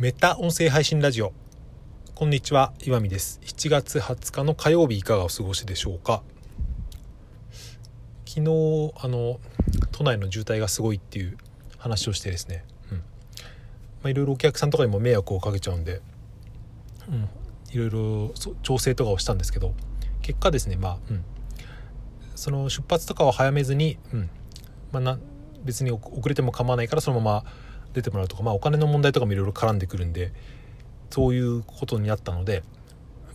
メタ音声配信ラジオ。こんにちは岩見です。7月20日の火曜日いかがお過ごしでしょうか？昨日あの都内の渋滞がすごいっていう話をしてですね、うん。まあ、いろいろお客さんとかにも迷惑をかけちゃうんで、うん、いろいろ調整とかをしたんですけど結果ですねまあ、うん、その出発とかは早めずに、うん。まあ、な別に遅れても構わないからそのまま出てもらうとか、まあ、お金の問題とかもいろいろ絡んでくるんでそういうことになったので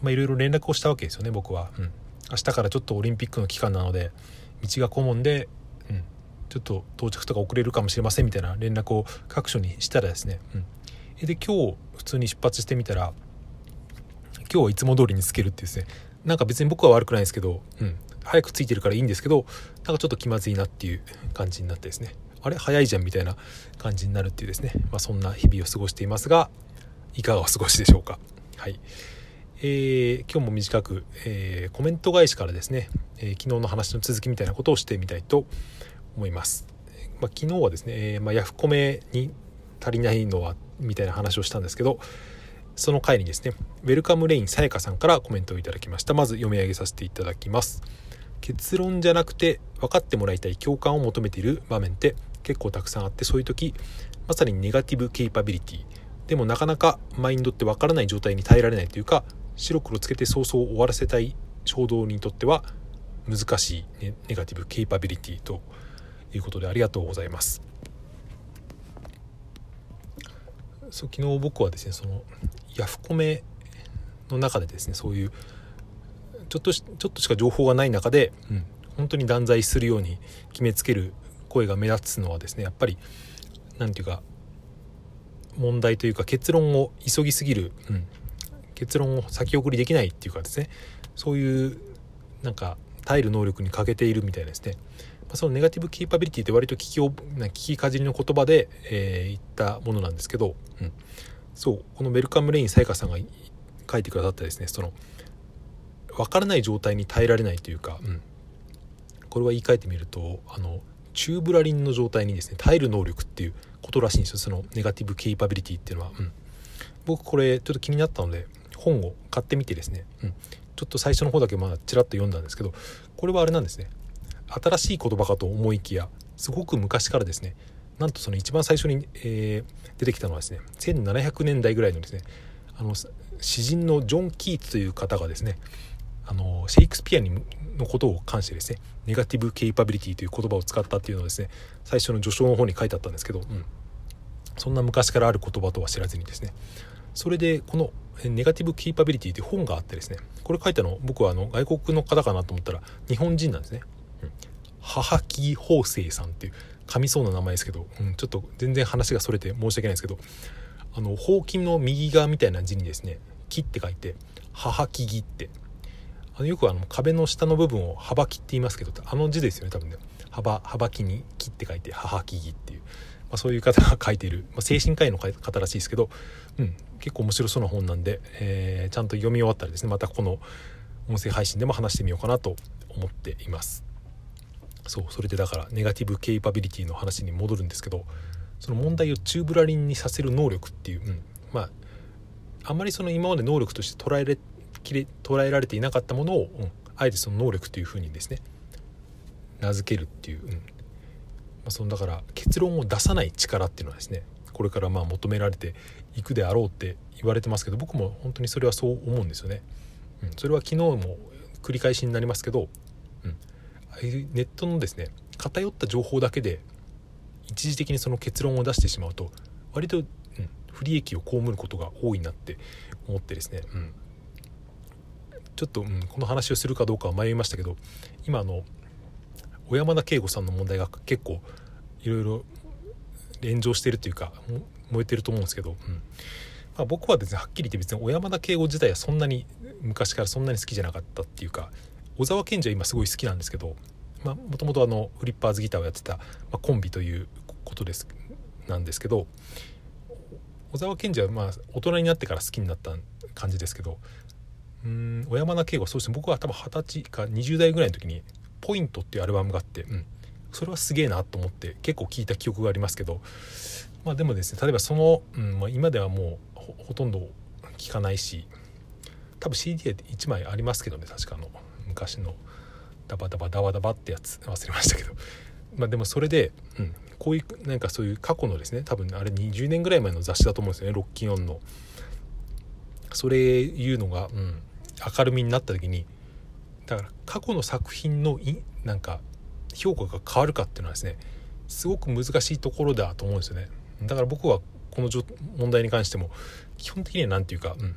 いろいろ連絡をしたわけですよね僕は、うん、明日からちょっとオリンピックの期間なので道が混むんで、うん、ちょっと到着とか遅れるかもしれませんみたいな連絡を各所にしたらですね、うん、で今日普通に出発してみたら今日はいつも通りにつけるってですね。なんか別に僕は悪くないですけど、うん、早く着いてるからいいんですけどなんかちょっと気まずいなっていう感じになってですね。あれ？早いじゃんみたいな感じになるっていうですね、まあ、そんな日々を過ごしていますがいかがお過ごしでしょうか？はい。えー、今日も短く、えー、コメント返しからですね、えー、昨日の話の続きみたいなことをしてみたいと思います、まあ、昨日はですね、えまあ、ヤフコメに足りないのはみたいな話をしたんですけどその回にですねウェルカムレインさやかさんからコメントをいただきました。まず読み上げさせていただきます。結論じゃなくて分かってもらいたい共感を求めている場面って結構たくさんあってそういう時まさにネガティブケイパビリティでもなかなかマインドってわからない状態に耐えられないというか白黒つけて早々終わらせたい衝動にとっては難しいネガティブケイパビリティということでありがとうございます。そう昨日僕はですねそのヤフコメの中でですねそういうちょっとしちょっとしか情報がない中で、うん、本当に断罪するように決めつける声が目立つのはですねやっぱり何て言うか問題というか結論を急ぎすぎる、うん、結論を先送りできないっていうかですねそういうなんか耐える能力に欠けているみたいですね、ま、そのネガティブキーパビリティって割と聞き聞きかじりの言葉で、えー、言ったものなんですけど、うん、そうこのウェルカムレインさやかさんが書いてくださったですねその分からない状態に耐えられないというか、うん、これは言い換えてみるとあの宙ぶらりんの状態にですね耐える能力っていうことらしいんですよ。そのネガティブケイパビリティっていうのは、うん、僕これちょっと気になったので本を買ってみてですね、うん、ちょっと最初の方だけまあちらっと読んだんですけどこれはあれなんですね。新しい言葉かと思いきやすごく昔からですねなんとその一番最初に、えー、出てきたのはですね1700年代ぐらいのですねあの詩人のジョン・キーツという方がですねあのシェイクスピアにのことを関してですねネガティブ・ケイパビリティという言葉を使ったっていうのをですね最初の序章の方に書いてあったんですけど、うん、そんな昔からある言葉とは知らずにですねそれでこのネガティブ・ケイパビリティという本があってですねこれ書いたの僕はあの外国の方かなと思ったら日本人なんですね、うん、母木法生さんっていう噛みそうな名前ですけど、うん、ちょっと全然話がそれて申し訳ないですけどあのほうきの右側みたいな字にですね「木」って書いて「母木木」ってあのよくあの壁の下の部分を幅木って言いますけどあの字ですよね多分ね。幅幅木に木って書いて母木木っていう、まあ、そういう方が書いている、まあ、精神科医の方らしいですけど、うん、結構面白そうな本なんで、えー、ちゃんと読み終わったらですねまたこの音声配信でも話してみようかなと思っています。そうそれでだからネガティブケイパビリティの話に戻るんですけどその問題をチューブラリンにさせる能力っていう、うん、まああんまりその今まで能力として捉えれきれ捉えられていなかったものを、うん、あえてその能力というふうにですね名付けるっていう、うんまあ、そのだから結論を出さない力っていうのはですねこれからまあ求められていくであろうって言われてますけど僕も本当にそれはそう思うんですよね。うん、それは昨日も繰り返しになりますけど、うん、ネットのですね偏った情報だけで一時的にその結論を出してしまうと割と、うん、不利益を被ることが多いなって思ってですね、うん、ちょっと、うん、この話をするかどうかは迷いましたけど今あの小山田圭吾さんの問題が結構いろいろ炎上してるというか燃えてると思うんですけど、うん。まあ、僕はですねはっきり言って別に小山田圭吾自体はそんなに昔からそんなに好きじゃなかったっていうか小沢健二は今すごい好きなんですけどもともとフリッパーズギターをやってた、まあ、コンビということですなんですけど小沢健二はまあ大人になってから好きになった感じですけどうん。小山田圭吾そうですね。僕は多分二十歳か20代ぐらいの時に「ポイント」っていうアルバムがあって、うん、それはすげえなと思って結構聴いた記憶がありますけど。まあでもですね例えばその、うんまあ、今ではもうほとんど聞かないし多分 CD で1枚ありますけどね確かの昔のダバダバダバダバってやつ忘れましたけど。まあでもそれで、うん、こういうなんかそういう過去のですね多分あれ20年ぐらい前の雑誌だと思うんですよねロッキンオンの。それいうのが、うん、明るみになった時にだから過去の作品のいなんか評価が変わるかっていうのはですねすごく難しいところだと思うんですよね。だから僕はこの問題に関しても基本的には何て言うか、うん、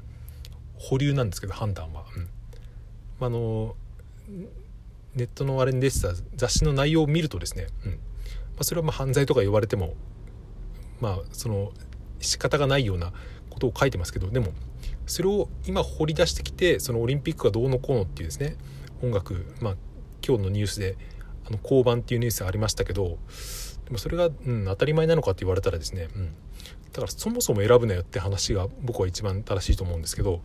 保留なんですけど判断は。うん、あのネットのあれに出てた雑誌の内容を見るとですね、うんまあ、それはま犯罪とか言われてもまあその仕方がないようなことを書いてますけどでもそれを今掘り出してきてそのオリンピックがどうのこうのっていうですね音楽まあ今日のニュースであの交番っていうニュースありましたけどでもそれが、うん、当たり前なのかって言われたらですね、うん、だからそもそも選ぶなよって話が僕は一番正しいと思うんですけど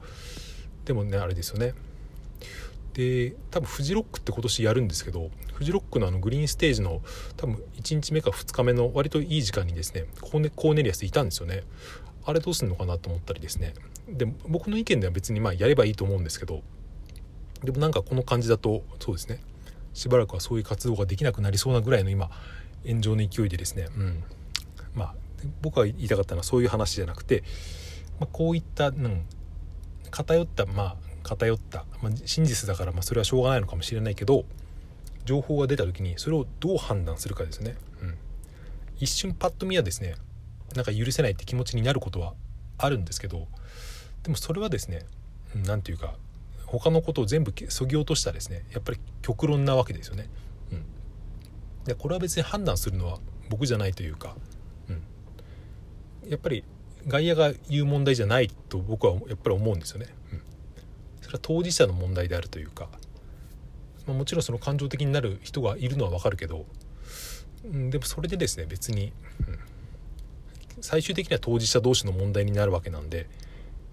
でもねあれですよね。で多分フジロックって今年やるんですけどフジロックのあのグリーンステージの多分1日目か2日目の割といい時間にですねコーネリアスいたんですよね。あれどうすんのかなと思ったりですね。で僕の意見では別にまあやればいいと思うんですけどでもなんかこの感じだとそうですね。しばらくはそういう活動ができなくなりそうなぐらいの今炎上の勢いでですね、うん、まあ僕が言いたかったのはそういう話じゃなくて、まあ、こういった、うん、偏ったまあ偏った、まあ、真実だからまあそれはしょうがないのかもしれないけど情報が出た時にそれをどう判断するかですね、うん、一瞬パッと見はですねなんか許せないって気持ちになることはあるんですけどでもそれはですね何て言うか他のことを全部そぎ落としたですねやっぱり極論なわけですよね。うん、でこれは別に判断するのは僕じゃないというか、うん、やっぱり外野が言う問題じゃないと僕はやっぱり思うんですよね。うん、それは当事者の問題であるというか、まあ、もちろんその感情的になる人がいるのはわかるけど、うん、でもそれでですね別に、うん、最終的には当事者同士の問題になるわけなんでや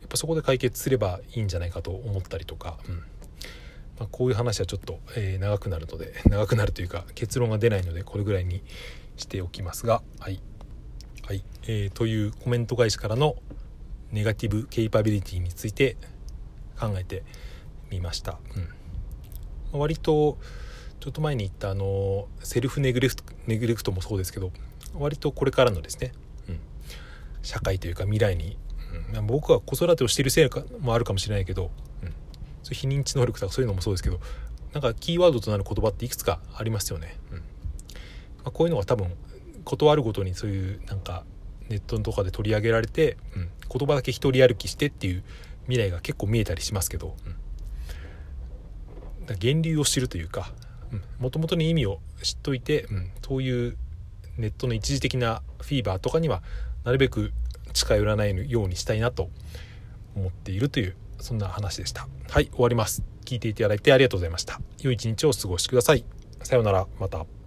っぱそこで解決すればいいんじゃないかと思ったりとか、うん。まあ、こういう話はちょっと、えー、長くなるので 長くなるというか結論が出ないのでこれぐらいにしておきますがはい、はい。えー、というコメント返しからのネガティブケイパビリティについて考えてみました。うん、割とちょっと前に言ったあのセルフネグレクトネグレクトもそうですけど割とこれからのですね社会というか未来に、うん、僕は子育てをしているせいもあるかもしれないけど、うん、そう非認知能力とかそういうのもそうですけどなんかキーワードとなる言葉っていくつかありますよね。うんまあ、こういうのが多分事あるごとにそういうなんかネットとかで取り上げられて、うん、言葉だけ一人歩きしてっていう未来が結構見えたりしますけど、うん、だ源流を知るというかもともとに意味を知っといて、うん、そういうネットの一時的なフィーバーとかにはなるべく近寄らないようにしたいなと思っているというそんな話でした。はい終わります。聞いていただいてありがとうございました。良い一日をお過ごしください。さようなら。また。